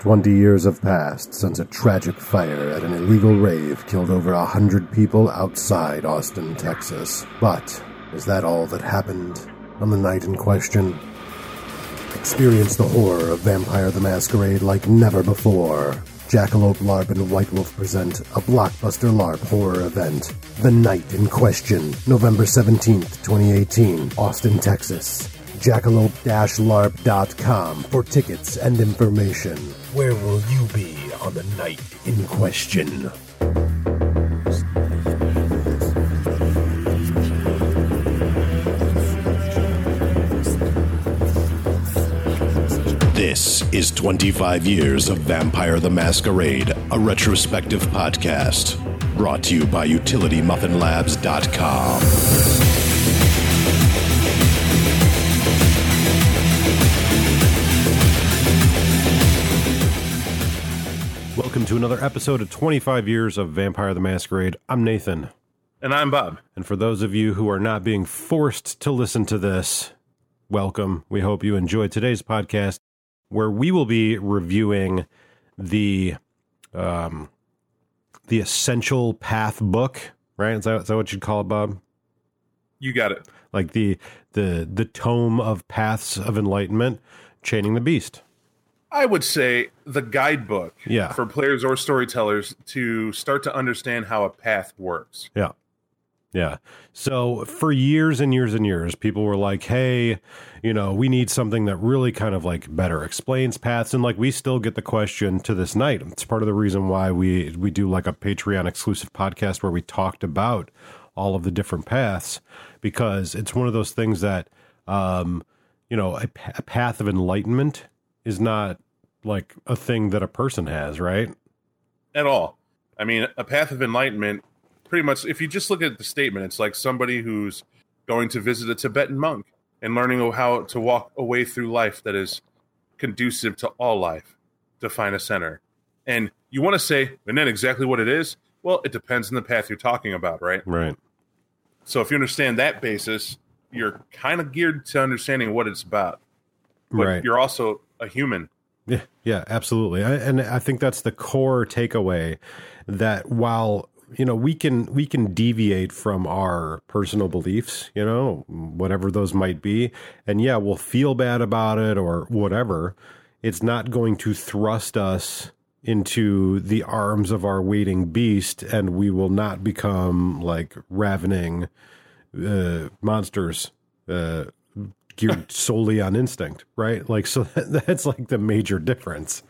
Twenty years have passed since a tragic fire at an illegal rave killed over a hundred people outside Austin, Texas. But is that all that happened on the night in question? Experience the horror of Vampire the Masquerade like never before. Jackalope LARP and White Wolf present a blockbuster LARP horror event. The Night in Question, November 17th, 2018, Austin, Texas. Jackalope-LARP.com for tickets and information. Where will you be on the night in question? This is 25 Years of Vampire the Masquerade, a retrospective podcast. Brought to you by UtilityMuffinLabs.com. to another episode of 25 Years of Vampire the Masquerade. I'm Nathan. And I'm Bob. And for those of you who are not being forced to listen to this, welcome. We hope you enjoyed today's podcast where we will be reviewing the um the essential path book, right? Is that, is that what you'd call it, Bob? You got it. Like the the the tome of paths of enlightenment, chaining the beast. I would say the guidebook Yeah. for players or storytellers to start to understand how a path works. Yeah. Yeah. So for years and years and years, people were like, hey, you know, we need something that really kind of like better explains paths. And like we still get the question to this night. It's part of the reason why we we do like a Patreon exclusive podcast where we talked about all of the different paths because it's one of those things that um, you know, a, a path of enlightenment is not like a thing that a person has, right? At all. I mean, a path of enlightenment, pretty much, if you just look at the statement, it's like somebody who's going to visit a Tibetan monk and learning how to walk a way through life that is conducive to all life to find a center. And you want to say, and then exactly what it is? Well, it depends on the path you're talking about, right? Right. So if you understand that basis, you're kind of geared to understanding what it's about. But right. you're also a human. Yeah, yeah, absolutely. I, and I think that's the core takeaway that while you know we can we can deviate from our personal beliefs, you know, whatever those might be, and yeah, we'll feel bad about it or whatever. It's not going to thrust us into the arms of our waiting beast, and we will not become like ravening uh, monsters. Uh, geared solely on instinct, right? Like, so that, that's like the major difference.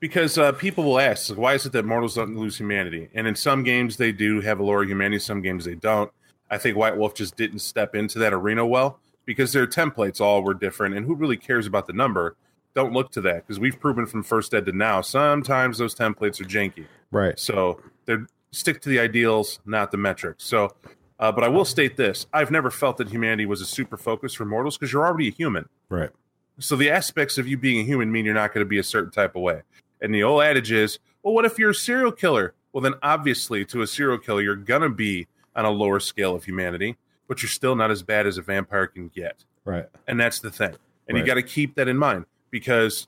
Because uh, people will ask, why is it that mortals don't lose humanity? And in some games they do have a lower humanity, some games they don't. I think White Wolf just didn't step into that arena well because their templates all were different. And who really cares about the number? Don't look to that because we've proven from First Ed to now sometimes those templates are janky. Right. So they stick to the ideals, not the metrics. So uh, but I will state this: I've never felt that humanity was a super focus for mortals because you're already a human. Right. So the aspects of you being a human mean you're not going to be a certain type of way. And the old adage is, well, what if you're a serial killer? Well, then obviously, to a serial killer, you're gonna be on a lower scale of humanity, but you're still not as bad as a vampire can get. Right. And that's the thing. And Right. you got to keep that in mind because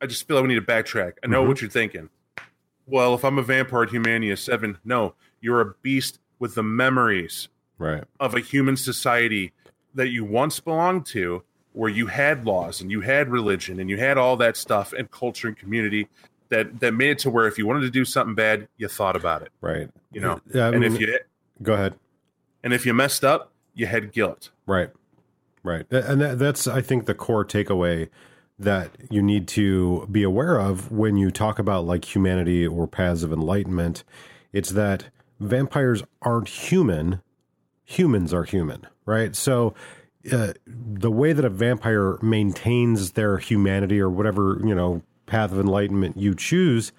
I just feel like we need to backtrack. I know Mhm. what you're thinking. Well, if I'm a vampire at Humania 7, no, you're a beast with the memories Right. of a human society that you once belonged to, where you had laws and you had religion and you had all that stuff and culture and community that that made it to where if you wanted to do something bad, you thought about it. Right. You know, Yeah. I and if you go ahead. and if you messed up, you had guilt. Right. Right. And that, that's, I think, the core takeaway that you need to be aware of when you talk about like humanity or paths of enlightenment. It's that vampires aren't human, humans are human, right? So, uh, the way that a vampire maintains their humanity or whatever, you know, path of enlightenment you choose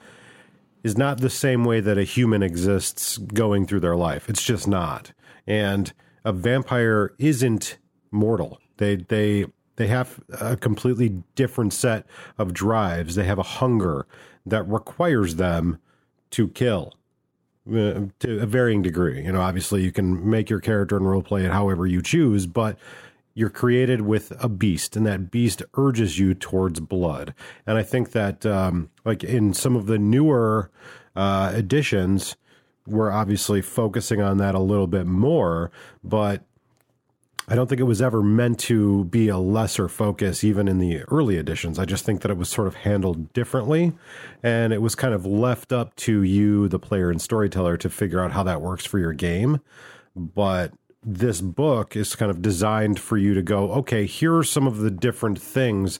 is not the same way that a human exists going through their life. It's just not. And a vampire isn't mortal. They they they have a completely different set of drives. They have a hunger that requires them to kill uh, to a varying degree. You know, obviously you can make your character and role play it however you choose, but you're created with a beast, and that beast urges you towards blood. And I think that, um, like in some of the newer uh, editions, we're obviously focusing on that a little bit more, but I don't think it was ever meant to be a lesser focus, even in the early editions. I just think that it was sort of handled differently, and it was kind of left up to you, the player and storyteller, to figure out how that works for your game. But this book is kind of designed for you to go, okay, here are some of the different things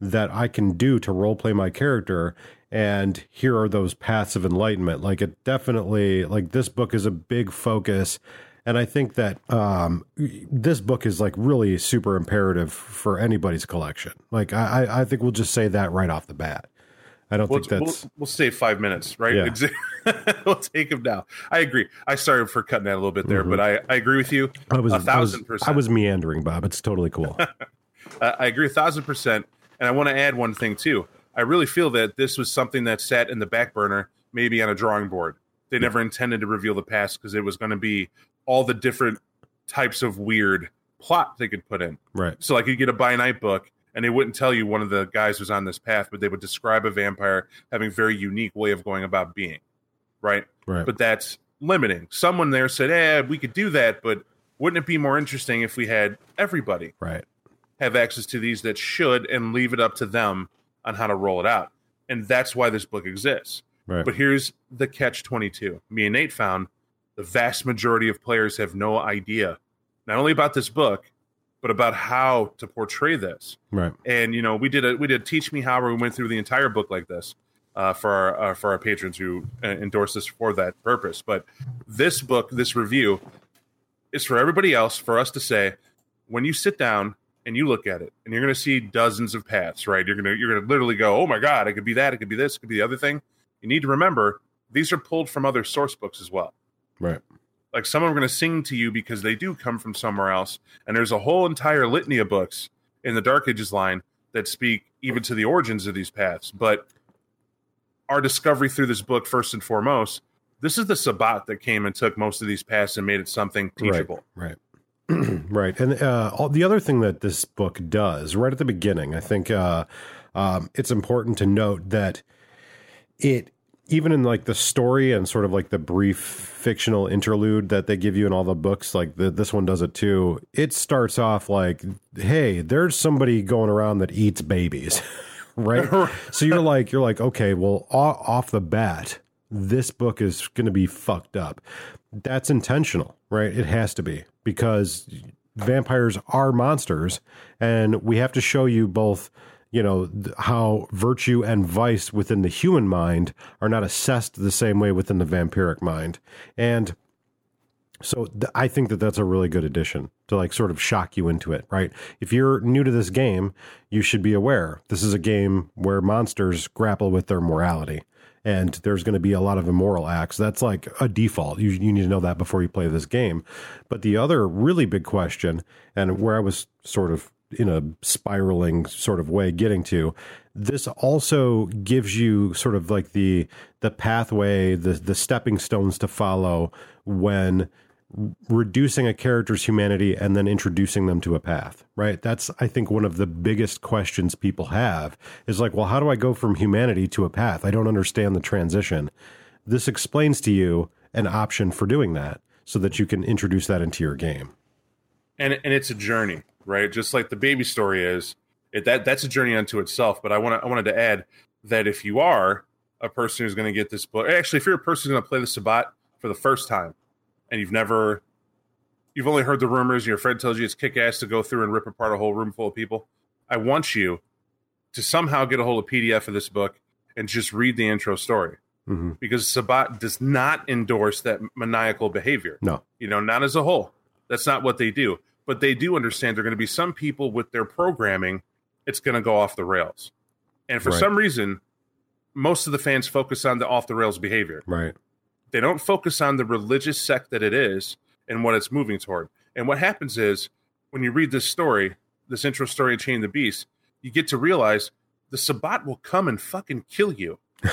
that I can do to role play my character. And here are those paths of enlightenment. Like it definitely, like this book is a big focus and I think that um, this book is like really super imperative for anybody's collection. Like I, I think we'll just say that right off the bat. I don't we'll, think that's. We'll, we'll save five minutes, right? Yeah. we'll take them now. I agree. I started for cutting that a little bit there, mm-hmm. but I, I agree with you. I was a thousand I was, percent. I was meandering, Bob. It's totally cool. I agree a thousand percent. And I want to add one thing too. I really feel that this was something that sat in the back burner, maybe on a drawing board. They never intended to reveal the past because it was going to be all the different types of weird plot they could put in. Right. So like you get a by night book and they wouldn't tell you one of the guys was on this path, but they would describe a vampire having a very unique way of going about being. Right. Right. But that's limiting. Someone there said, "Eh, we could do that, but wouldn't it be more interesting if we had everybody right have access to these that should and leave it up to them on how to roll it out?" And that's why this book exists. Right. But here's the catch 22. Me and Nate found the vast majority of players have no idea not only about this book but about how to portray this. Right. And you know we did a we did teach me how we went through the entire book like this uh, for our uh, for our patrons who uh, endorse this for that purpose. But this book this review is for everybody else for us to say when you sit down and you look at it and you're going to see dozens of paths right? You're going to you're going to literally go oh my god it could be that it could be this it could be the other thing. You need to remember these are pulled from other source books as well Right. Like some of them are going to sing to you because they do come from somewhere else. And there's a whole entire litany of books in the Dark Ages line that speak even to the origins of these paths. But our discovery through this book, first and foremost, this is the Sabbat that came and took most of these paths and made it something teachable. Right. Right. right. And uh, all, the other thing that this book does, right at the beginning, I think uh, um, it's important to note that it even in like the story and sort of like the brief fictional interlude that they give you in all the books like the, this one does it too it starts off like hey there's somebody going around that eats babies. Right? So you're like you're like okay well off the bat this book is going to be fucked up. That's intentional right? It has to be because vampires are monsters and we have to show you both you know how virtue and vice within the human mind are not assessed the same way within the vampiric mind. And so th- i think that that's a really good addition to like sort of shock you into it right? If you're new to this game you should be aware. This is a game where monsters grapple with their morality and there's going to be a lot of immoral acts. That's like a default. You, you need to know that before you play this game. But the other really big question and where i was sort of in a spiraling sort of way getting to this also gives you sort of like the the pathway the the stepping stones to follow when reducing a character's humanity and then introducing them to a path right? That's i think one of the biggest questions people have is like well how do i go from humanity to a path? I don't understand the transition. This explains to you an option for doing that so that you can introduce that into your game. And and it's a journey right? Just like the baby story is. It, that that's a journey unto itself. But I want I wanted to add that if you are a person who's going to get this book, actually, if you're a person who's going to play the Sabbat for the first time, and you've never, you've only heard the rumors, and your friend tells you it's kick ass to go through and rip apart a whole room full of people, I want you to somehow get a hold of PDF of this book and just read the intro story. Mm-hmm. Because Sabbat does not endorse that maniacal behavior. No. You know, not as a whole. That's not what they do but they do understand there are going to be some people with their programming, it's going to go off the rails. And for Right. some reason, most of the fans focus on the off the rails behavior. right They don't focus on the religious sect that it is and what it's moving toward. And what happens is when you read this story, this intro story of Chain the Beast, you get to realize the Sabbat will come and fucking kill you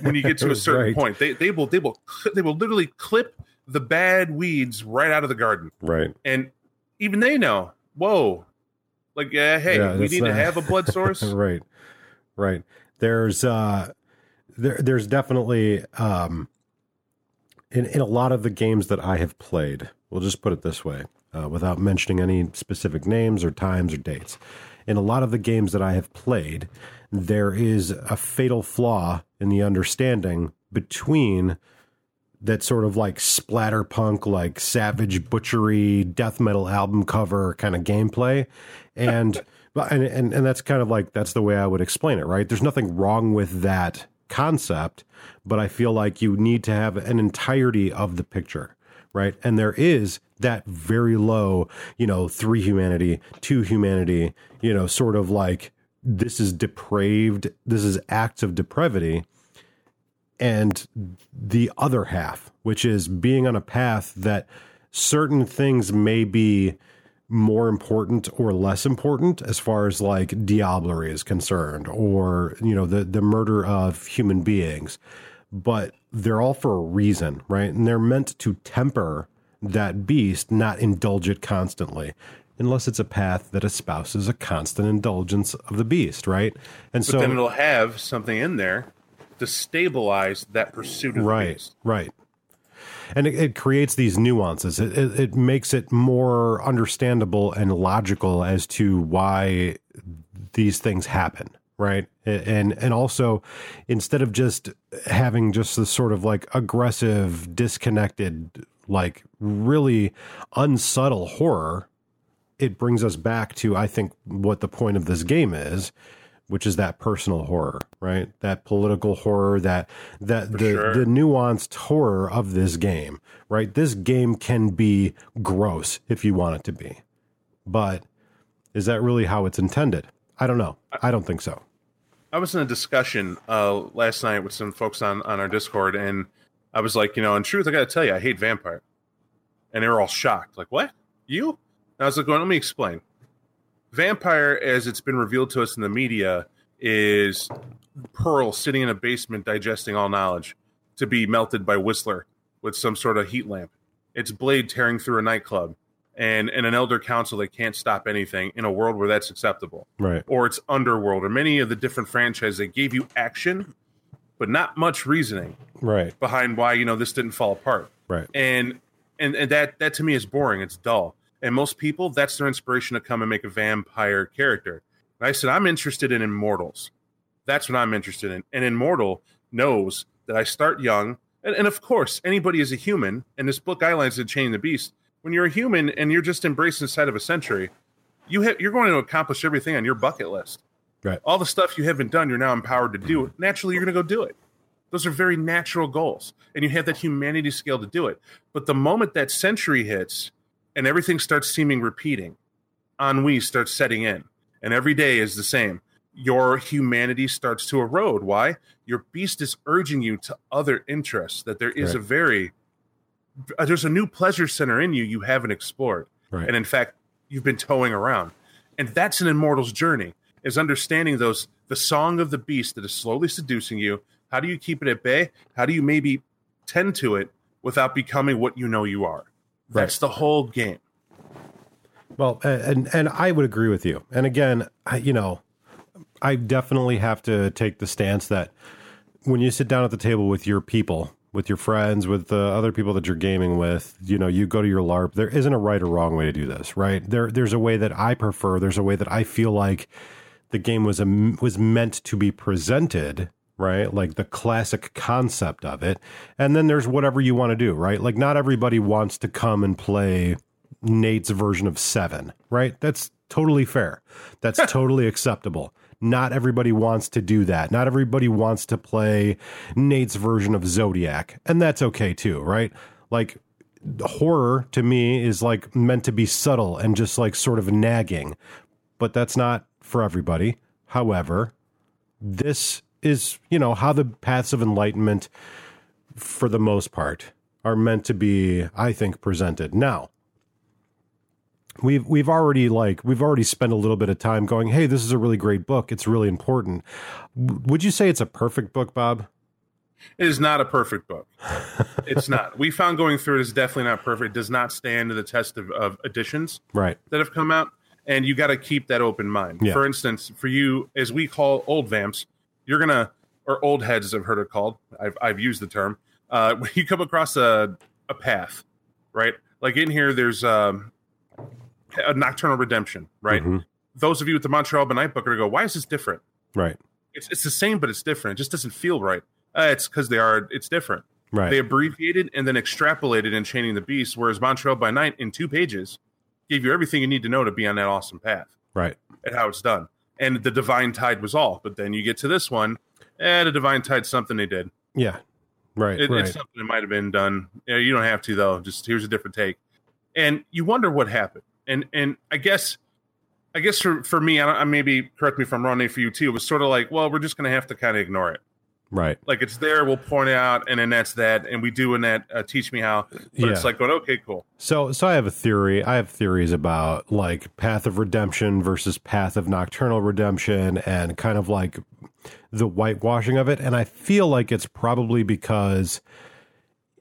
when you get to a certain Right. point. They they will they will they will literally clip the bad weeds right out of the garden right and even they know whoa, like yeah, hey, Yeah, we need to have a blood source. right right there's uh there there's definitely um in in a lot of the games that i have played we'll just put it this way uh, without mentioning any specific names or times or dates in a lot of the games that i have played there is a fatal flaw in the understanding between that sort of like splatterpunk, like savage butchery, death metal album cover kind of gameplay, and and, and and that's kind of like that's the way I would explain it, right? There's nothing wrong with that concept, but I feel like you need to have an entirety of the picture, right? And there is that very low, you know, three humanity, two humanity, you know, sort of like this is depraved, this is acts of depravity and the other half, which is being on a path that certain things may be more important or less important as far as like diablerie is concerned or you know the the murder of human beings. But they're all for a reason right? And they're meant to temper that beast not indulge it constantly unless it's a path that espouses a constant indulgence of the beast right? And But so then it'll have something in there to stabilize that pursuit of right beast. right. And it, it creates these nuances. It, it, it makes it more understandable and logical as to why these things happen right? And and also instead of just having just this sort of like aggressive disconnected like really unsubtle horror it brings us back to i think what the point of this game is which is that personal horror right that political horror that that the sure. the nuanced horror of this game right this game can be gross if you want it to be but is that really how it's intended i don't know i don't think so I was in a discussion uh, last night with some folks on, on our Discord, and I was like, you know, in truth, I got to tell you, I hate vampire. And they were all shocked. Like, what? You? And I was like, well, let me explain. Vampire, as it's been revealed to us in the media, is Pearl sitting in a basement digesting all knowledge to be melted by Whistler with some sort of heat lamp. It's Blade tearing through a nightclub and, and an elder council that can't stop anything in a world where that's acceptable right or it's Underworld or many of the different franchises that gave you action, but not much reasoning right behind why you know this didn't fall apart. right And and and that that to me is boring. It's dull. And most people, that's their inspiration to come and make a vampire character. And I said, I'm interested in Immortals. That's what I'm interested in. And Immortal knows that I start young. And, and of course, anybody is a human. And this book outlines the Chain of the Beast. When you're a human and you're just embraced inside of a century, you ha- you're going to accomplish everything on your bucket list. right All the stuff you haven't done, you're now empowered to do. Naturally, you're going to go do it. Those are very natural goals. And you have that humanity scale to do it. But the moment that century hits and everything starts seeming repeating, ennui starts setting in. And every day is the same. Your humanity starts to erode. Why? Your beast is urging you to other interests, that there is Right. a very, uh, there's a new pleasure center in you you haven't explored. right And in fact, you've been towing around. And that's an immortal's journey, is understanding those the song of the beast that is slowly seducing you. How do you keep it at bay? How do you maybe tend to it without becoming what you know you are? That's the whole game. Well, and and I would agree with you. And again, I, you know, I definitely have to take the stance that when you sit down at the table with your people, with your friends, with the other people that you're gaming with, you know, you go to your LARP. There isn't a right or wrong way to do this, right? There, there's a way that I prefer. There's a way that I feel like the game was a, was meant to be presented right? Like the classic concept of it. And then there's whatever you want to do right? Like not everybody wants to come and play nate's version of seven right? That's totally fair. That's totally acceptable. Not everybody wants to do that. Not everybody wants to play nate's version of zodiac and that's okay too right? Like horror to me is like meant to be subtle and just like sort of nagging but that's not for everybody. However, this is, you know, how the paths of enlightenment, for the most part, are meant to be, I think, presented. Now, we've we've already like we've already spent a little bit of time going, hey, this is a really great book. It's really important. Would you say it's a perfect book, Bob? It is not a perfect book. it's not. We found going through it is definitely not perfect. It does not stand to the test of, of editions Right. that have come out. and you got to keep that open mind. Yeah. For instance, for you, as we call old vamps, you're gonna or old heads, I've heard it called. I've I've used the term. Uh, when you come across a a path, right? Like in here, there's um, a nocturnal redemption, right? Mhm. Those of you with the Montreal by Night book are gonna go, why is this different? Right. It's it's the same, but it's different. It just doesn't feel right. Uh, it's because they are. It's different. Right. They abbreviated and then extrapolated in Chaining the Beast, whereas Montreal by Night in two pages gave you everything you need to know to be on that awesome path right. and how it's done. And the Divine Tide was all. But then you get to this one, eh, the Divine tide something they did. Yeah. Right. It, right. It's something that might have been done. Yeah, you don't have to though. Just here's a different take. And you wonder what happened. And and I guess I guess for for me, I, I maybe correct me if I'm wrong. For you too, it was sort of like, well, we're just going to have to kind of ignore it. Right. Like it's there, we'll point it out, and then that's that. And we do in that uh, teach me how. But it's like going, okay, cool. So, so I have a theory. I have theories about like Path of Redemption versus Path of Nocturnal Redemption, and kind of like the whitewashing of it. And I feel like it's probably because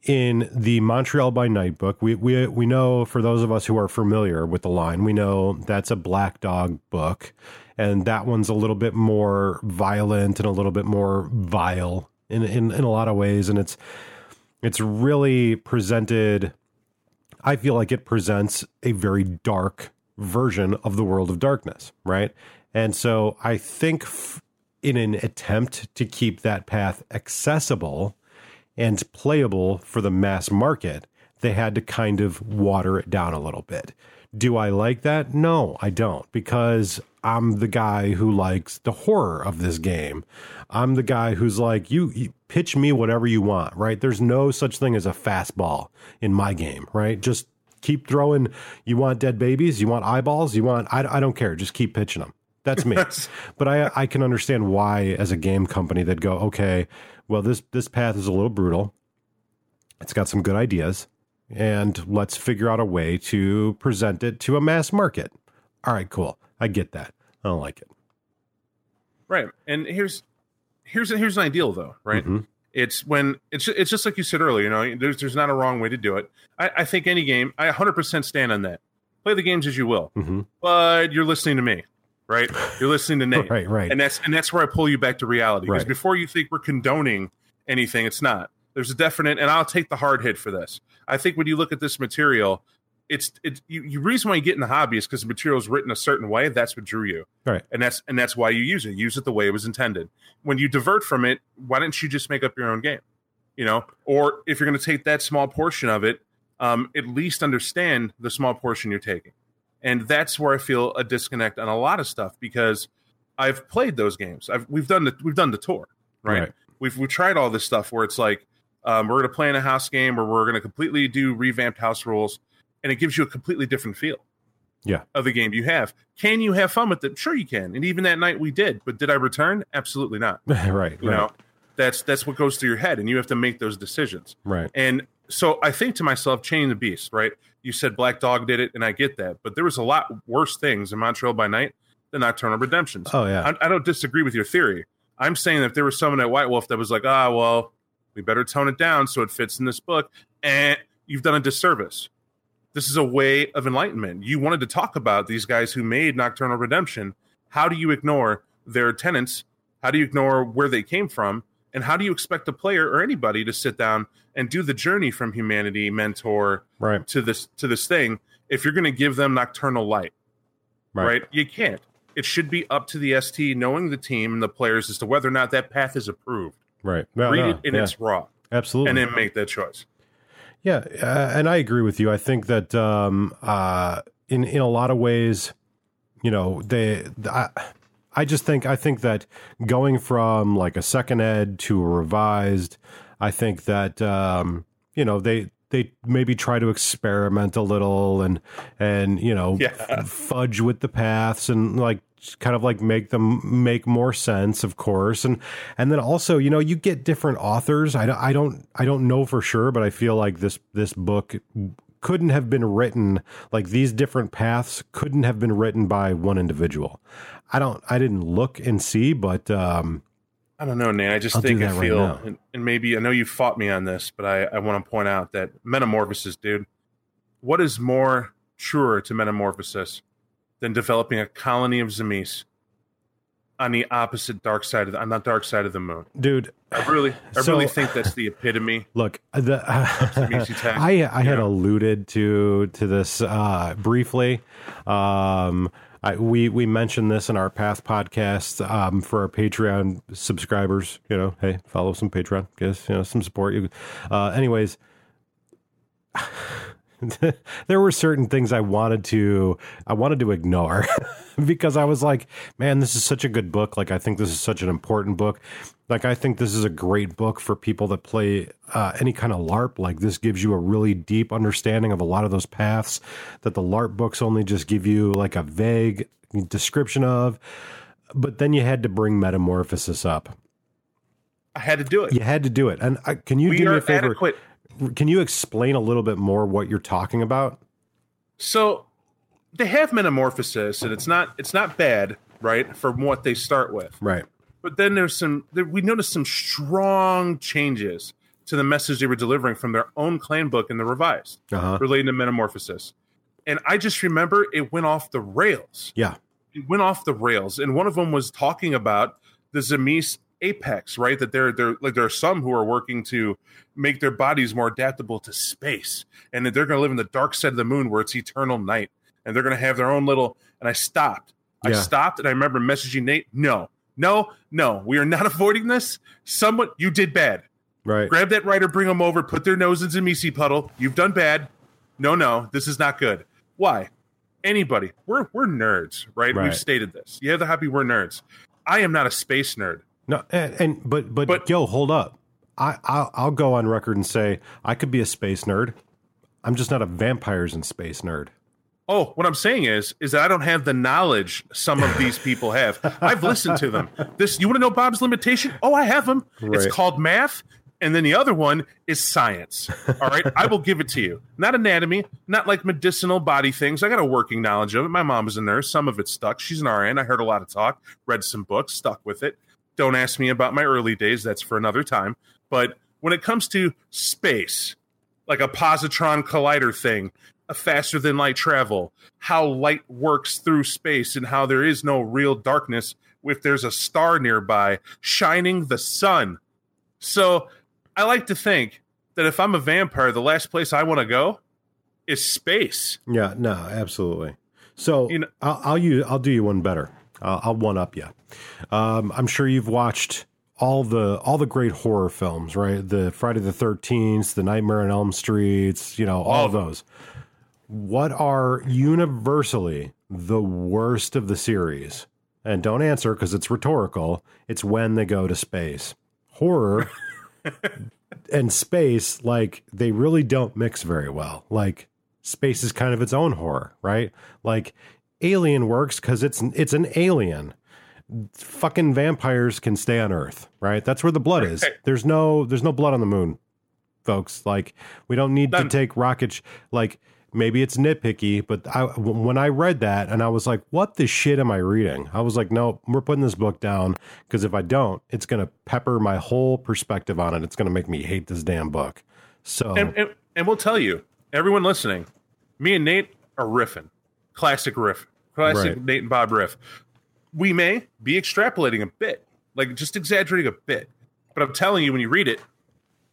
in the Montreal by Night book, we we we know for those of us who are familiar with the line, we know that's a Black Dog book, and that one's a little bit more violent and a little bit more vile in in, in a lot of ways, and it's it's really presented. I feel like it presents a very dark version of the world of darkness, right? And so I think f- in an attempt to keep that path accessible and playable for the mass market, they had to kind of water it down a little bit. Do I like that? No, I don't, because I'm the guy who likes the horror of this game. I'm the guy who's like, you, you pitch me whatever you want, right? There's no such thing as a fastball in my game, right? Just keep throwing. You want dead babies? You want eyeballs? You want, I, I don't care. Just keep pitching them. That's me. but I, I can understand why, as a game company, they'd go, okay, well, this, this path is a little brutal. It's got some good ideas and let's figure out a way to present it to a mass market. All right, cool. I get that. I don't like it. Right. And here's here's here's an ideal though, right? Mhm. It's when it's it's just like you said earlier. You know, there's there's not a wrong way to do it. I, I think any game, I 100% stand on that. Play the games as you will, Mhm. but you're listening to me, right? You're listening to Nate, Right, right. and that's and that's where I pull you back to reality. Because Right. before you think we're condoning anything, it's not. There's a definite, and I'll take the hard hit for this. I think when you look at this material, it's it's you, you reason why you get in the hobby is because the material is written a certain way. That's what drew you, Right. and that's and that's why you use it. Use it the way it was intended. When you divert from it, why don't you just make up your own game? You know, or if you're going to take that small portion of it, um, at least understand the small portion you're taking. And that's where I feel a disconnect on a lot of stuff because I've played those games. I've we've done the we've done the tour, right? Right. We've we've tried all this stuff where it's like um, we're going to play in a house game where we're going to completely do revamped house rules, and it gives you a completely different feel. Yeah. Of the game you have. Can you have fun with it? Sure you can. And even that night we did. But did I return? Absolutely not. right. You right. know, that's that's what goes through your head, and you have to make those decisions. Right. And so I think to myself, Chain the Beast, right? You said Black Dog did it, and I get that. But there was a lot worse things in Montreal by Night than Nocturnal Redemptions. Oh yeah. I, I don't disagree with your theory. I'm saying that if there was someone at White Wolf that was like, ah, well, we better tone it down so it fits in this book, and you've done a disservice. This is a way of enlightenment. You wanted to talk about these guys who made Nocturnal Redemption. How do you ignore their tenants? How do you ignore where they came from? And how do you expect a player or anybody to sit down and do the journey from humanity, mentor, right. to this to this thing if you're going to give them nocturnal light? Right. right? You can't. It should be up to the ST, knowing the team and the players as to whether or not that path is approved. Right. No, Read no, it in yeah, its raw, absolutely. and then make that choice. Yeah, uh, and I agree with you. I think that um, uh, in in a lot of ways, you know, they. I, I just think I think that going from like a second ed to a revised, I think that um, you know they they maybe try to experiment a little and and you know Yeah. fudge with the paths and like kind of like make them make more sense of course and and then also you know you get different authors i don't i don't i don't know for sure but i feel like this this book couldn't have been written like these different paths couldn't have been written by one individual i don't i didn't look and see but um I don't know, Nate. I just I'll think I right feel, and, and maybe I know you fought me on this, but I, I want to point out that metamorphosis, dude. What is more truer to metamorphosis than developing a colony of Tzimisce on the opposite dark side of the, on the dark side of the moon. dude. I really, I So- really think that's the epitome. Look, the, Tech, I I had yeah. alluded to to this uh, briefly. Um, I, we we mentioned this in our Path podcast um, for our Patreon subscribers. You know, hey, follow some Patreon, get us you know some support. You, uh, anyways. there were certain things I wanted to I wanted to ignore because I was like, man, this is such a good book. Like I think this is such an important book. Like I think this is a great book for people that play uh, any kind of LARP. Like this gives you a really deep understanding of a lot of those paths that the LARP books only just give you like a vague description of. But then you had to bring metamorphosis up. I had to do it. You had to do it. And uh, can you we do me a favor? adequate. Can you explain a little bit more what you're talking about? So they have metamorphosis, and it's not it's not bad, right? From what they start with, Right. but then there's some there, we noticed some strong changes to the message they were delivering from their own clan book and the revised Uh huh. relating to metamorphosis. And I just remember it went off the rails. Yeah. It went off the rails, and one of them was talking about the Tzimisce apex, right? That there, there, like there are some who are working to make their bodies more adaptable to space, and that they're going to live in the dark side of the moon where it's eternal night, and they're going to have their own little. And I stopped. I stopped, and I remember messaging Nate. No, no, no, we are not avoiding this. Someone, you did bad. Right. Grab that writer, bring them over, put their nose in Tzimisce puddle. You've done bad. No, no, this is not good. Why? Anybody. We're we're nerds, right? Right. We've stated this. You have the happy we're nerds. I am not a space nerd. No, and, and but, but But- yo, hold up. I I'll, I'll go on record and say I could be a space nerd. I'm just not a vampires in space nerd. Oh, what I'm saying is, is that I don't have the knowledge some of these people have. I've listened to them. This, you want to know Bob's limitation? Oh, I have them. Right. It's called math, and then the other one is science. All right, I will give it to you. Not anatomy, not like medicinal body things. I got a working knowledge of it. My mom was a nurse. Some of it stuck. She's an RN. I heard a lot of talk, read some books, stuck with it. Don't ask me about my early days. That's for another time. But when it comes to space, like a positron collider thing, a faster than light travel, how light works through space, and how there is no real darkness if there's a star nearby shining the sun. So I like to think that if I'm a vampire, the last place I want to go is space. Yeah, no, absolutely. So You know- I'll, I'll you I'll do you one better. I'll, I'll one up you. Um, I'm sure you've watched all the all the great horror films, right? The Friday the Thirteenth, the Nightmare on Elm Streets, you know, all of those. What are universally the worst of the series? And don't answer because it's rhetorical. It's when they go to space. Horror and space, like they really don't mix very well. Like space is kind of its own horror, right? Like Alien works because it's it's an alien. Fucking vampires can stay on Earth, right? That's where the blood is. There's no there's no blood on the moon, folks. Like we don't need to take rocket. Sh- like maybe it's nitpicky, but I when I read that and I was like, what the shit am I reading? I was like, no, we're putting this book down because if I don't, it's gonna pepper my whole perspective on it. It's gonna make me hate this damn book. So And, and, and we'll tell you, everyone listening, me and Nate are riffing. Classic riff. Classic Right. Nate and Bob riff. We may be extrapolating a bit, like just exaggerating a bit. But I'm telling you, when you read it,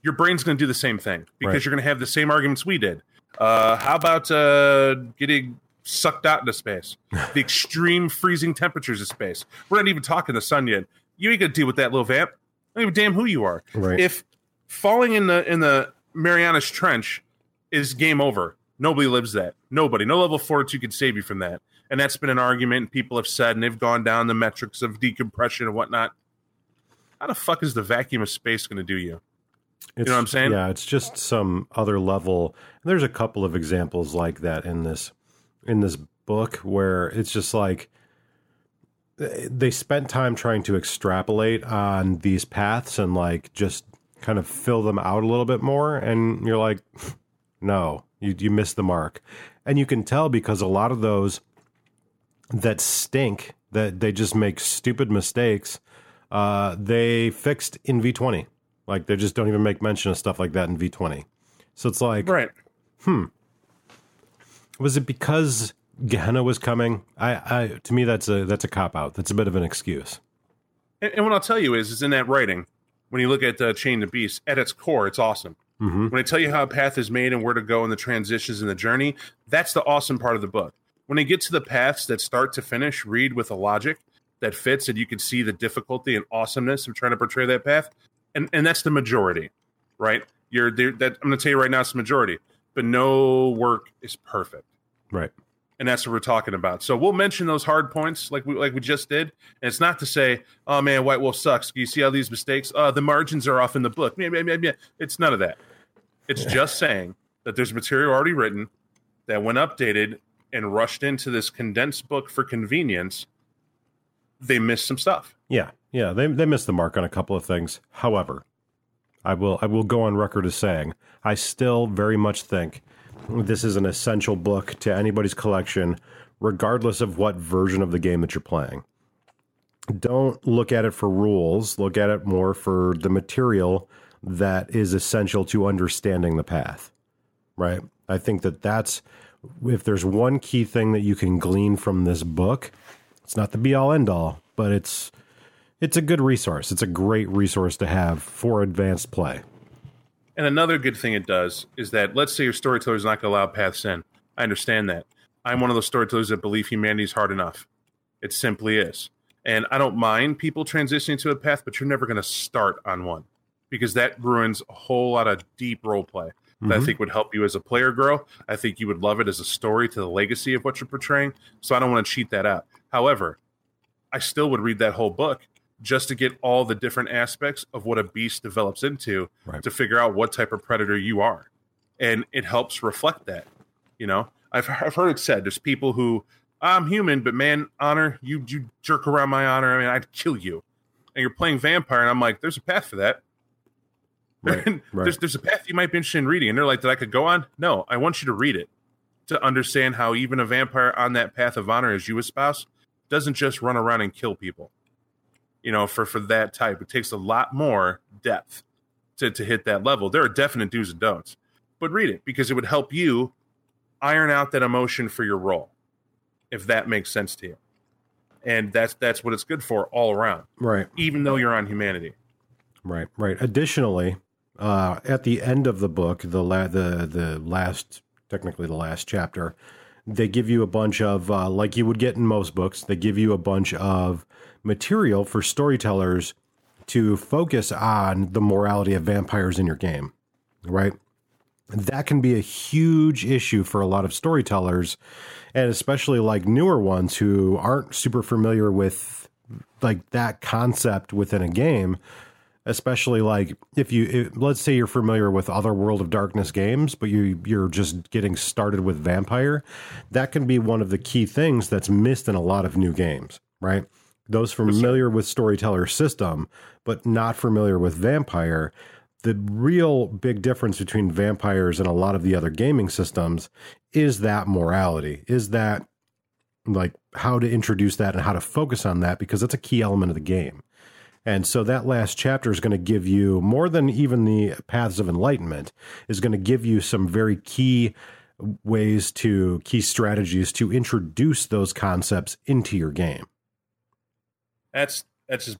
your brain's going to do the same thing because Right. you're going to have the same arguments we did. Uh, how about uh, getting sucked out into space? the extreme freezing temperatures of space. We're not even talking the sun yet. You ain't going to deal with that little vamp. I don't a damn who you are. Right. If falling in the in the Marianas Trench is game over, nobody lives that. Nobody. No level fortitude can save you from that. And that's been an argument people have said, and they've gone down the metrics of decompression and whatnot. How the fuck is the vacuum of space going to do you? It's, know what I'm saying? Yeah, it's just some other level. There's a couple of examples like that in this in this book where it's just like they spent time trying to extrapolate on these paths and like just kind of fill them out a little bit more and you're like no you you missed the mark and you can tell because a lot of those that stink that they just make stupid mistakes uh they fixed in v20 like they just don't even make mention of stuff like that in v20 so it's like Right. Hmm. Was it because Gehenna was coming. I, I to me that's a that's a cop out. That's a bit of an excuse. And, and what I'll tell you is, is in that writing, when you look at uh, Chain of Beast, at its core, it's awesome. Mm-hmm. When I tell you how a path is made and where to go and the transitions and the journey, that's the awesome part of the book. When I get to the paths that start to finish, read with a logic that fits, and you can see the difficulty and awesomeness of trying to portray that path, and and that's the majority, right? You're there. That I'm going to tell you right now, it's the majority, but no work is perfect Right. And that's what we're talking about. So we'll mention those hard points like we like we just did. And it's not to say, oh man, White Wolf sucks. You see all these mistakes? Uh, the margins are off in the book. Yeah, yeah, yeah, yeah. It's none of that. It's just saying that there's material already written that when updated and rushed into this condensed book for convenience, they missed some stuff. Yeah. Yeah. They they missed the mark on a couple of things. However, I will I will go on record as saying I still very much think this is an essential book to anybody's collection, regardless of what version of the game that you're playing. Don't look at it for rules. Look at it more for the material that is essential to understanding the path. Right? I think that that's if there's one key thing that you can glean from this book, it's not the be all end all, but it's it's a good resource. It's a great resource to have for advanced play. And another good thing it does is that let's say your storyteller is not going to allow paths in. I understand that. I'm one of those storytellers that believe humanity is hard enough. It simply is. And I don't mind people transitioning to a path, but you're never going to start on one because that ruins a whole lot of deep role play that I Mhm. think would help you as a player grow. I think you would love it as a story to the legacy of what you're portraying. So I don't want to cheat that out. However, I still would read that whole book just to get all the different aspects of what a beast develops into Right. to figure out what type of predator you are. And it helps reflect that. You know, I've, I've heard it said there's people who I'm human, but man, honor, you, you jerk around my honor. I mean, I'd kill you. And you're playing vampire, and I'm like, there's a path for that. Right, right. there's, there's a path you might be interested in reading. And they're like, that I could go on? No, I want you to read it to understand how even a vampire on that path of honor as you espouse doesn't just run around and kill people. You know, for, for that type, it takes a lot more depth to, to hit that level. There are definite do's and don'ts, but read it because it would help you iron out that emotion for your role, if that makes sense to you. And that's that's what it's good for all around, Right. even though you're on humanity. Right, right. Additionally, uh, at the end of the book, the la- the the last, technically the last chapter, they give you a bunch of uh, like you would get in most books. They give you a bunch of material for storytellers to focus on the morality of vampires in your game. Right. That can be a huge issue for a lot of storytellers, and especially like newer ones who aren't super familiar with like that concept within a game especially like if you if, let's say you're familiar with other world of darkness games but you you're just getting started with vampire that can be one of the key things that's missed in a lot of new games right those familiar with storyteller system but not familiar with vampire. The real big difference between vampires and a lot of the other gaming systems is that morality is that like how to introduce that and how to focus on that because that's a key element of the game. And so that last chapter is going to give you more than even the paths of enlightenment is going to give you some very key ways to key strategies to introduce those concepts into your game. That's that's just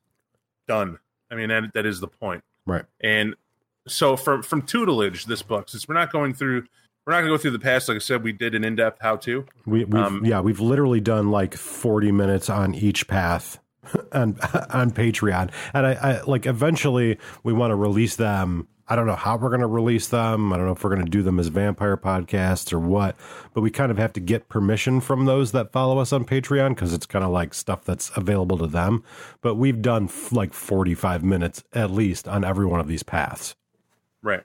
done. I mean, that that is the point. Right. And so from from tutelage, this book, since we're not going through, we're not going to go through the past. Like I said, we did an in depth how to. We, we've, Um, yeah, we've literally done like 40 minutes on each path on on Patreon, and I, I like eventually we want to release them. I don't know how we're going to release them. I don't know if we're going to do them as vampire podcasts or what, but we kind of have to get permission from those that follow us on Patreon because it's kind of like stuff that's available to them. But we've done f- like 45 minutes at least on every one of these paths. Right.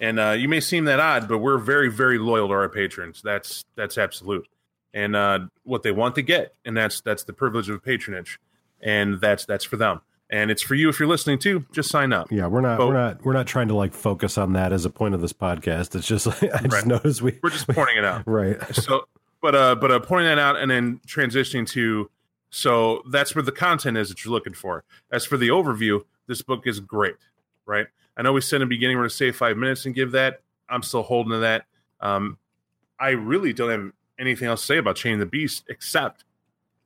And uh, you may seem that odd, but we're very, very loyal to our patrons. That's that's absolute. And uh, what they want to get, and that's that's the privilege of patronage, and that's that's for them. And it's for you if you're listening too. Just sign up. Yeah, we're not But- we're not we're not trying to like focus on that as a point of this podcast. It's just I just Right. noticed we We're just pointing it out. right. so but uh but uh pointing that out and then transitioning to so that's where the content is that you're looking for as for the overview this book is great right i know we said in the beginning we're going to save five minutes and give that i'm still holding to that um i really don't have anything else to say about Chain the Beast except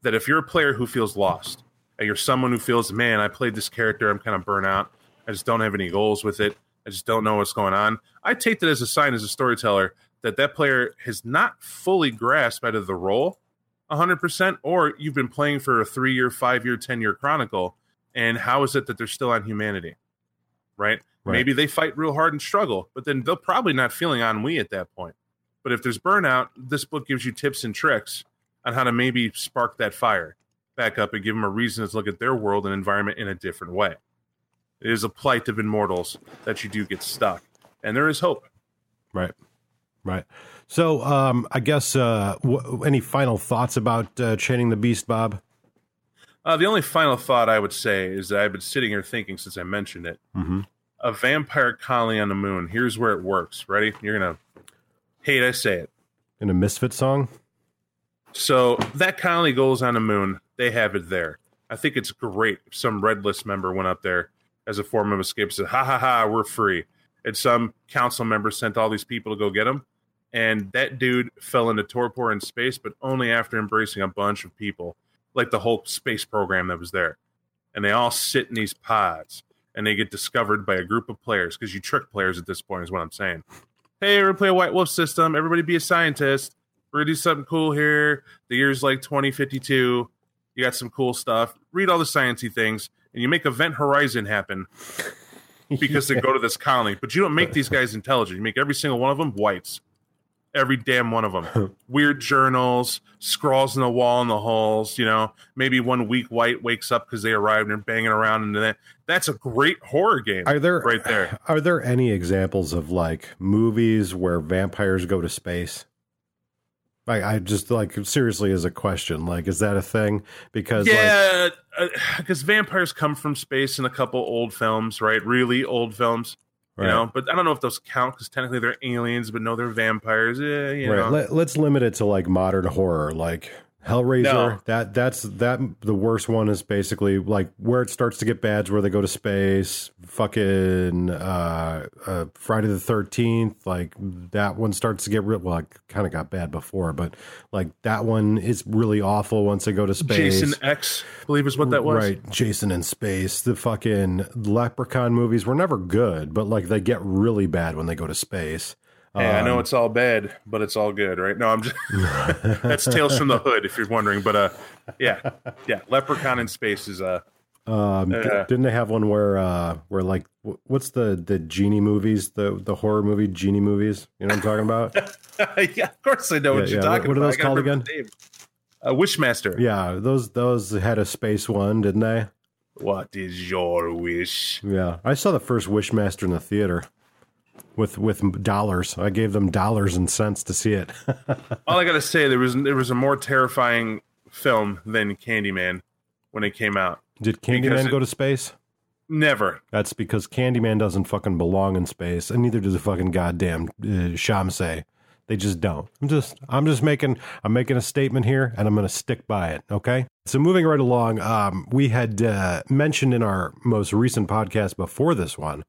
that if you're a player who feels lost, and you're someone who feels, man, I played this character, I'm kind of burnt out, I just don't have any goals with it, I just don't know what's going on. I take that as a sign as a storyteller that that player has not fully grasped either the role 100% or you've been playing for a three year, five year, 10 year chronicle. And how is it that they're still on humanity? Right? Right. Maybe they fight real hard and struggle, but then they're probably not feeling ennui at that point. But if there's burnout, this book gives you tips and tricks on how to maybe spark that fire back up and give them a reason to look at their world and environment in a different way. It is a plight of immortals that you do get stuck, and there is hope. Right. Right. So, um, I guess, uh, w- any final thoughts about uh, Chaining the Beast, Bob? Uh, the only final thought I would say is that I've been sitting here thinking since I mentioned it. Mm-hmm. A vampire colony on the moon. Here's where it works. Ready? You're gonna hate I say it. In a Misfit song? So that colony goes on the moon. They have it there. I think it's great if some red list member went up there as a form of escape said, ha ha ha, we're free. And some council member sent all these people to go get him. And that dude fell into torpor in space, but only after embracing a bunch of people, like the whole space program that was there. And they all sit in these pods and they get discovered by a group of players because you trick players at this point, is what I'm saying. Hey, we're play a White Wolf system. Everybody be a scientist. We're gonna do something cool here. The year's like 2052. You got some cool stuff. Read all the sciencey things, and you make Event Horizon happen because they go to this colony. But you don't make these guys intelligent. You make every single one of them wights. Every damn one of them. Weird journals, scrawls in the wall in the halls. You know, maybe one weak wight wakes up because they arrived and they're banging around, and that that's a great horror game. Are there right there? Are there any examples of like movies where vampires go to space? Like, I just like seriously as a question, like, is that a thing? Because Yeah, uh, because vampires come from space in a couple old films, right? Really old films. You know, but I don't know if those count because technically they're aliens, but no, they're vampires. Yeah, you right, know. let, let's limit it to like modern horror, like Hellraiser. No. That that's that the worst one is basically like where it starts to get bad, is where they go to space. Fucking uh, uh, Friday the Thirteenth, like that one starts to get real. Well, it kind of got bad before, but like that one is really awful once they go to space. Jason X, I believe is what that was. Right, Jason in space. The fucking Leprechaun movies were never good, but like they get really bad when they go to space. Hey, I know Um, it's all bad, but it's all good, right? No, I'm just that's Tales from the Hood, if you're wondering. But uh, yeah, yeah, Leprechaun in space is uh, Um, Uh, didn't they have one where uh, where like what's the the genie movies, the the horror movie genie movies? You know what I'm talking about? yeah, of course I know what Yeah, you're yeah. talking What are about. those I gotta called again? Uh, Wishmaster. yeah, those those had a space one, didn't they? What is your wish? Yeah, I saw the first Wishmaster in the theater with with dollars. I gave them dollars and cents to see it. All I gotta say, there was there was a more terrifying film than Candyman when it came out. Did Candyman it- go to space? Never. That's because Candyman doesn't fucking belong in space, and neither does the fucking goddamn uh, Tzimisce. They just don't. I'm just, I'm just making, I'm making a statement here, and I'm going to stick by it. Okay. So moving right along, um, we had uh, mentioned in our most recent podcast before this one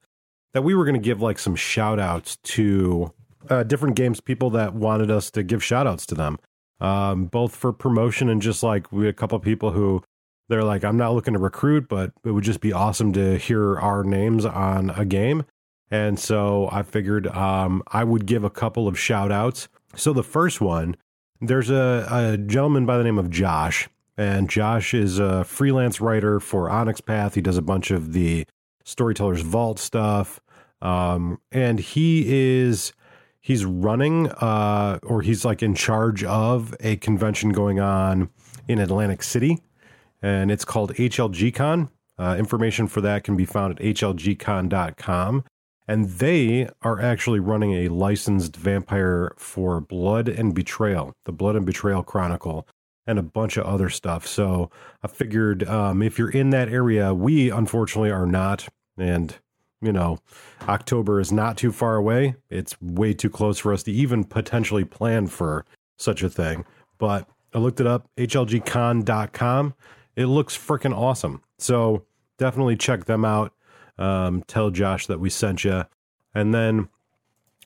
that we were going to give like some shout outs to uh, different games people that wanted us to give shout outs to them, um, both for promotion and just like we had a couple people who they're like, I'm not looking to recruit, but it would just be awesome to hear our names on a game. And so I figured um, I would give a couple of shout outs. So the first one, there's a, a gentleman by the name of Josh, and Josh is a freelance writer for Onyx Path. He does a bunch of the Storyteller's Vault stuff. Um, and he is he's running uh, or he's like in charge of a convention going on in Atlantic City and it's called HLGCon. Uh, information for that can be found at hlgcon.com. And they are actually running a licensed vampire for Blood and Betrayal, the Blood and Betrayal Chronicle, and a bunch of other stuff. So I figured um, if you're in that area, we unfortunately are not. And, you know, October is not too far away. It's way too close for us to even potentially plan for such a thing. But I looked it up, hlgcon.com. It looks freaking awesome. So definitely check them out. Um, tell Josh that we sent you. And then,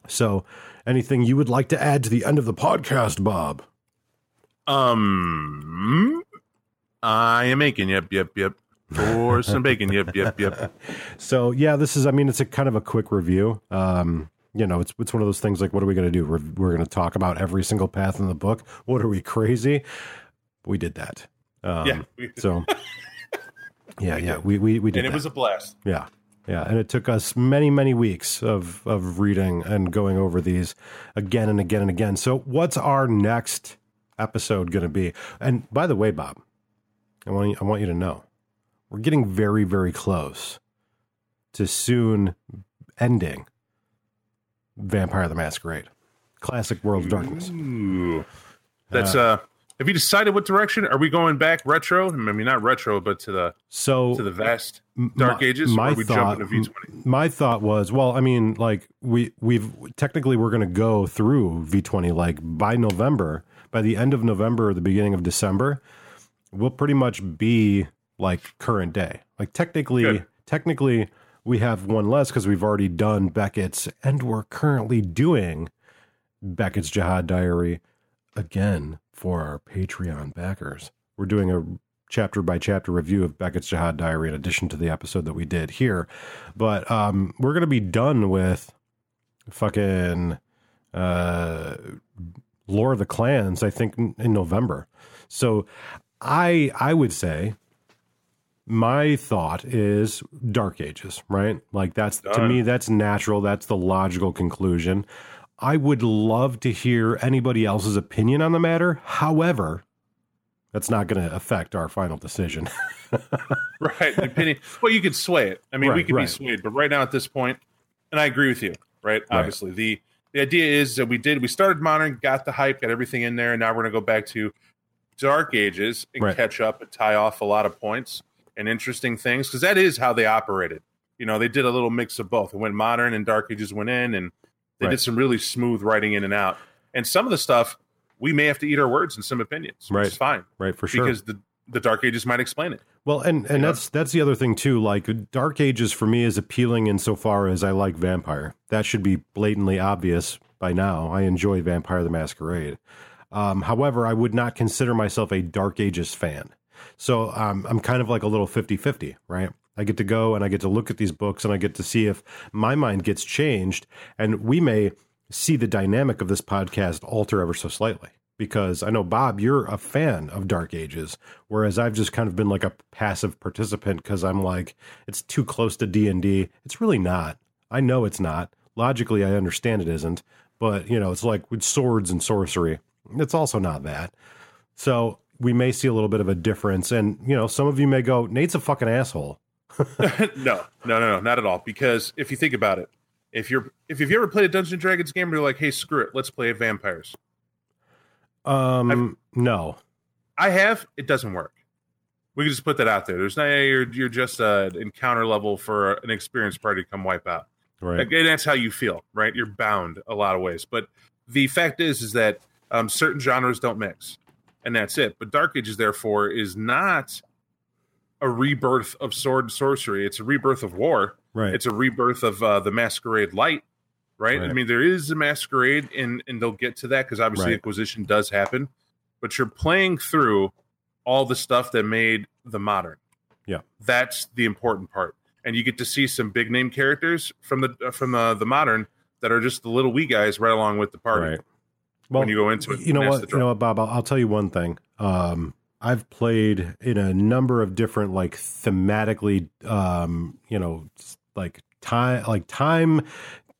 so anything you would like to add to the end of the podcast, Bob? Um, I am making. Yep, yep, yep. For some bacon. Yep, yep, yep. So yeah, this is. I mean, it's a kind of a quick review. Um, you know, it's it's one of those things like, what are we going to do? We're we're going to talk about every single path in the book. What are we crazy? We did that. Um, Yeah. So. Yeah, yeah, we we we did. and it that. was a blast. Yeah. Yeah. And it took us many, many weeks of, of reading and going over these again and again and again. So, what's our next episode going to be? And by the way, Bob, I want, you, I want you to know we're getting very, very close to soon ending Vampire the Masquerade, classic World of Darkness. Ooh. That's uh have you decided what direction? Are we going back retro? I mean not retro, but to the So, to the vast dark my- ages? my or are we thought- V twenty? my thought was, well, I mean, like we we've technically we're going to go through V20 like by November, by the end of November or the beginning of December, we'll pretty much be like current day. Like technically, Good. technically we have one less because we've already done Beckett's and we're currently doing Beckett's Jihad Diary again for our Patreon backers. We're doing a chapter by chapter review of Beckett's Jihad Diary in addition to the episode that we did here. But um, we're going to be done with fucking uh, Lore of the Clans, I think, in, in November. So I I would say my thought is Dark Ages, right? Like that's to me that's natural. That's the logical conclusion. I would love to hear anybody else's opinion on the matter. However, that's not going to affect our final decision. Right. Opinion. Well, you could sway it. I mean, we could right. be swayed, but right now at this point, and I agree with you, right? Obviously. The the idea is that we did we started modern, got the hype, got everything in there, and now we're gonna go back to dark ages and Right. catch up and tie off a lot of points and interesting things because that is how they operated. You know, they did a little mix of both. It went modern and dark ages went in, and they Right. did some really smooth writing in and out. And some of the stuff we may have to eat our words in some opinions, which Right. is fine right, for sure. because the the dark ages might explain it. Well, and and know? that's that's the other thing too. Like Dark Ages for me is appealing insofar as I like Vampire. That should be blatantly obvious by now. I enjoy Vampire the Masquerade. Um, however, I would not consider myself a Dark Ages fan. So um, I'm kind of like a little 50-50, right? I get to go and I get to look at these books and I get to see if my mind gets changed, and we may see the dynamic of this podcast alter ever so slightly. Because I know Bob, you're a fan of Dark Ages, whereas I've just kind of been like a passive participant because I'm like it's too close to D and D. It's really not. I know it's not. Logically, I understand it isn't, but you know, it's like with swords and sorcery. It's also not that. So we may see a little bit of a difference, and you know, some of you may go, "Nate's a fucking asshole." no, no, no, no, not at all. Because if you think about it, if you're if you've ever played a Dungeons and Dragons game, where you're like, hey, screw it, let's play vampires. Um, no, I have. It doesn't work. We can just put that out there. There's no you're you're just an encounter level for an experienced party to come wipe out. right? Like, and that's how you feel, right? You're bound a lot of ways. But the fact is, is that um, certain genres don't mix, and that's it. But Dark Ages, therefore, is not a rebirth of sword and sorcery. It's a rebirth of war. Right. It's a rebirth of uh, the Masquerade Light, right? Right. I mean, there is a Masquerade, and and they'll get to that because obviously Right. acquisition does happen. But you're playing through all the stuff that made the modern. Yeah. that's the important part, and you get to see some big name characters from the from the the modern that are just the little wee guys right along with the party. Right. Well, when you go into it, you know what? You know what, Bob? I'll, I'll tell you one thing. Um, I've played in a number of different, like thematically, um, you know, like time, like time,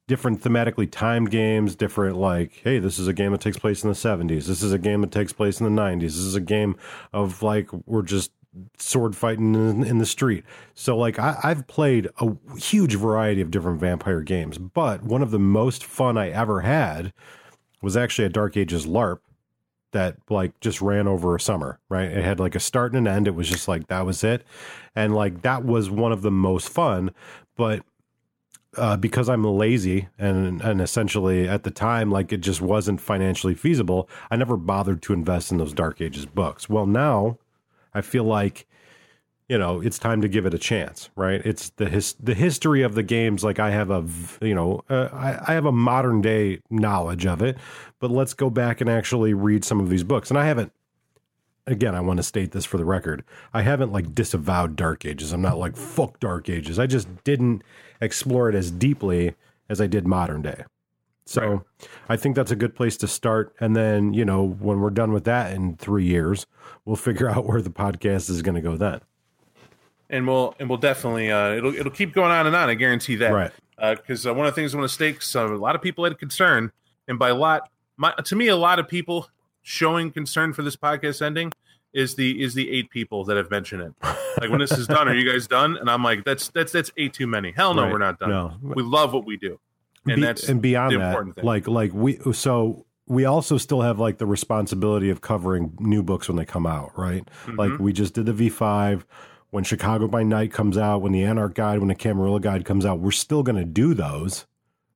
different thematically timed games. Different, like, hey, this is a game that takes place in the seventies. This is a game that takes place in the nineties. This is a game of like we're just sword fighting in, in the street. So like I, I've played a huge variety of different vampire games, but one of the most fun I ever had was actually a Dark Ages LARP that like just ran over a summer, right? It had like a start and an end. It was just like that was it. And like that was one of the most fun, but uh, because I'm lazy and and essentially at the time like it just wasn't financially feasible, I never bothered to invest in those Dark Ages books. Well, now I feel like you know it's time to give it a chance right it's the his the history of the games like i have a you know uh, I, I have a modern day knowledge of it but let's go back and actually read some of these books and i haven't again, I want to state this for the record. I haven't like disavowed Dark Ages. I'm not like fuck Dark Ages. I just didn't explore it as deeply as I did modern day. So Right. I think that's a good place to start. And then, you know, when we're done with that in three years, we'll figure out where the podcast is going to go then. And we'll and we'll definitely uh, it'll it'll keep going on and on. I guarantee that. Right. Because uh, one of the things I want to state, so a lot of people had concern, and by a lot, my, to me, a lot of people showing concern for this podcast ending is the is the eight people that have mentioned it. Like when this is done, are you guys done? And I'm like, that's that's that's eight too many. Hell no, Right. we're not done. No. We love what we do, and Be- that's and beyond the that, thing. like like we so we also still have like the responsibility of covering new books when they come out, right? Mm-hmm. Like we just did the V five. When Chicago by Night comes out, when the Anarch Guide, when the Camarilla Guide comes out, we're still going to do those,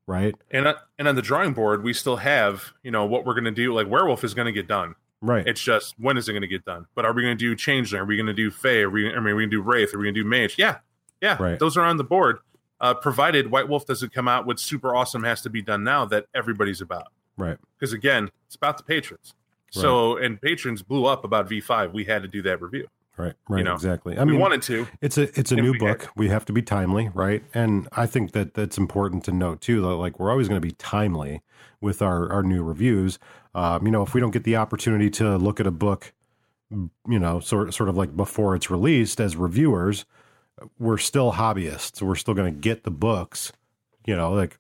right? and uh, and on the drawing board, we still have you know what we're gonna do. Like Werewolf is gonna get done. Right. It's just when is it going to get done? But are we going to do Changeling? Are we going to do Fae? Are we? I mean, are we going to do Wraith? Are we going to do Mage? Yeah, yeah. Right. Those are on the board. Uh, provided White Wolf doesn't come out with super awesome has to be done now that everybody's about. right. Because again, it's about the patrons. So and patrons blew up about V five. We had to do that review. Right. Right. know, exactly. I mean we mean, wanted to. It's a it's a new we had- book. We have to be timely, right? And I think that that's important to note too. That like we're always going to be timely with our our new reviews. Um, you know, if we don't get the opportunity to look at a book, you know, sort sort of like before it's released as reviewers, we're still hobbyists. We're still going to get the books. You know, like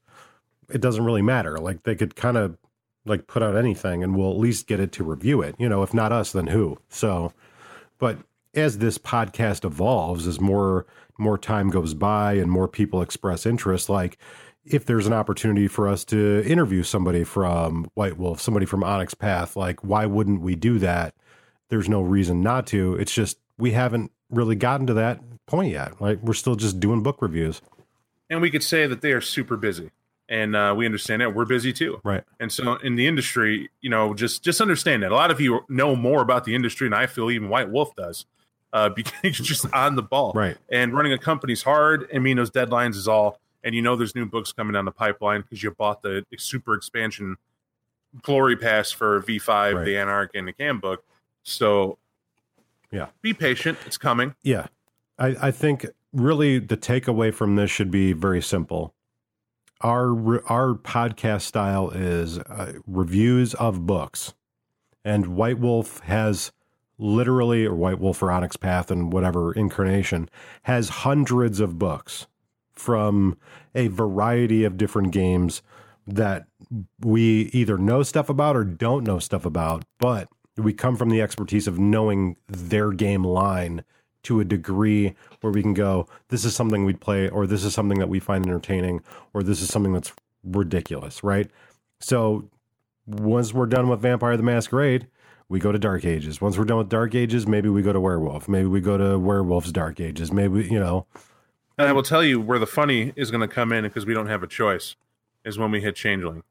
it doesn't really matter. Like they could kind of like put out anything, and we'll at least get it to review it. You know, if not us, then who? So, but as this podcast evolves, as more more time goes by and more people express interest, like if there's an opportunity for us to interview somebody from White Wolf, somebody from Onyx Path, like why wouldn't we do that? There's no reason not to. It's just we haven't really gotten to that point yet. Like we're still just doing book reviews. And we could say that they are super busy, and uh, we understand that we're busy too. Right. And so in the industry, you know, just just understand that a lot of you know more about the industry, and I feel even White Wolf does, uh, because you're just on the ball, Right. And running a company's hard. I mean, those deadlines is all, and you know, there's new books coming down the pipeline because you bought the super expansion glory pass for V5, Right. the Anarch, and the Cam book. So, Yeah. be patient. It's coming. Yeah. I, I think really the takeaway from this should be very simple. Our our podcast style is uh, reviews of books, and White Wolf has literally, or White Wolf or Onyx Path and whatever incarnation has hundreds of books from a variety of different games that we either know stuff about or don't know stuff about, but we come from the expertise of knowing their game line to a degree where we can go, this is something we'd play, or this is something that we find entertaining, or this is something that's ridiculous, right? So once we're done with Vampire the Masquerade, we go to Dark Ages. Once we're done with Dark Ages, maybe we go to Werewolf. Maybe we go to Werewolf's Dark Ages. Maybe, you know, And I will tell you where the funny is going to come in because we don't have a choice is when we hit Changeling.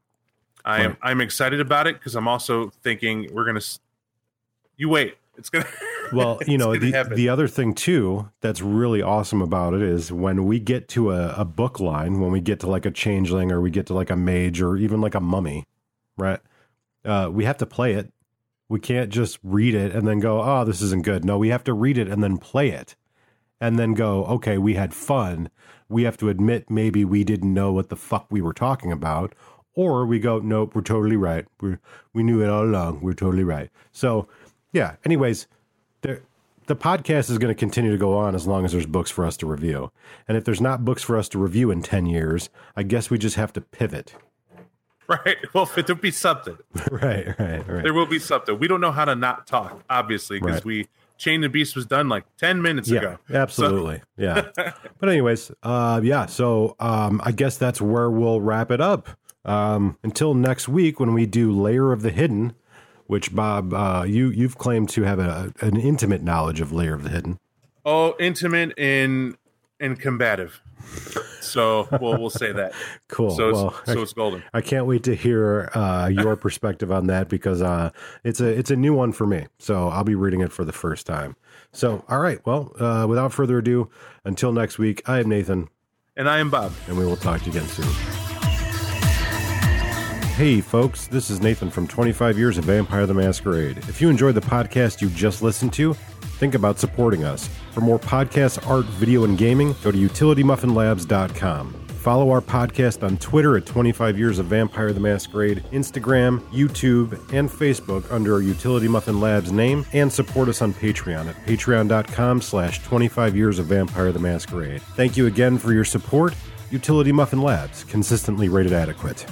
I am Right. I'm excited about it because I'm also thinking we're going to. You wait. It's gonna. Well, you know, the, happen. the other thing too that's really awesome about it is when we get to a, a book line, when we get to like a changeling or we get to like a mage or even like a mummy, right? Uh, we have to play it. We can't just read it and then go, oh, this isn't good. No, we have to read it and then play it and then go, okay, we had fun. We have to admit maybe we didn't know what the fuck we were talking about. Or we go, nope, we're totally right. We we knew it all along. We're totally right. So, yeah. Anyways, there, the podcast is going to continue to go on as long as there's books for us to review. And if there's not books for us to review in 10 years, I guess we just have to pivot. right. Well, there'll be something. right, right, right. There will be something. We don't know how to not talk, obviously, because Right. we Chain and Beast was done like ten minutes yeah, ago. absolutely. yeah. But anyways, uh yeah, so um I guess that's where we'll wrap it up. Um until next week when we do Lair of the Hidden, which Bob uh you you've claimed to have a, an intimate knowledge of Lair of the Hidden. Oh, intimate and and combative. So we'll we'll say that. Cool. So it's, well, so it's golden. I can't wait to hear uh your perspective on that because uh it's a it's a new one for me. So I'll be reading it for the first time. So all right, well, uh without further ado, until next week, I am Nathan And I am Bob. and we will talk to you again soon. Hey, folks, this is Nathan from 25 Years of Vampire the Masquerade. If you enjoyed the podcast you just listened to, think about supporting us. For more podcasts, art, video, and gaming, go to utilitymuffinlabs.com. Follow our podcast on Twitter at 25 Years of Vampire the Masquerade, Instagram, YouTube, and Facebook under our Utility Muffin Labs name, and support us on Patreon at patreon.com slash 25 Years of Vampire the Masquerade. Thank you again for your support. Utility Muffin Labs, consistently rated adequate.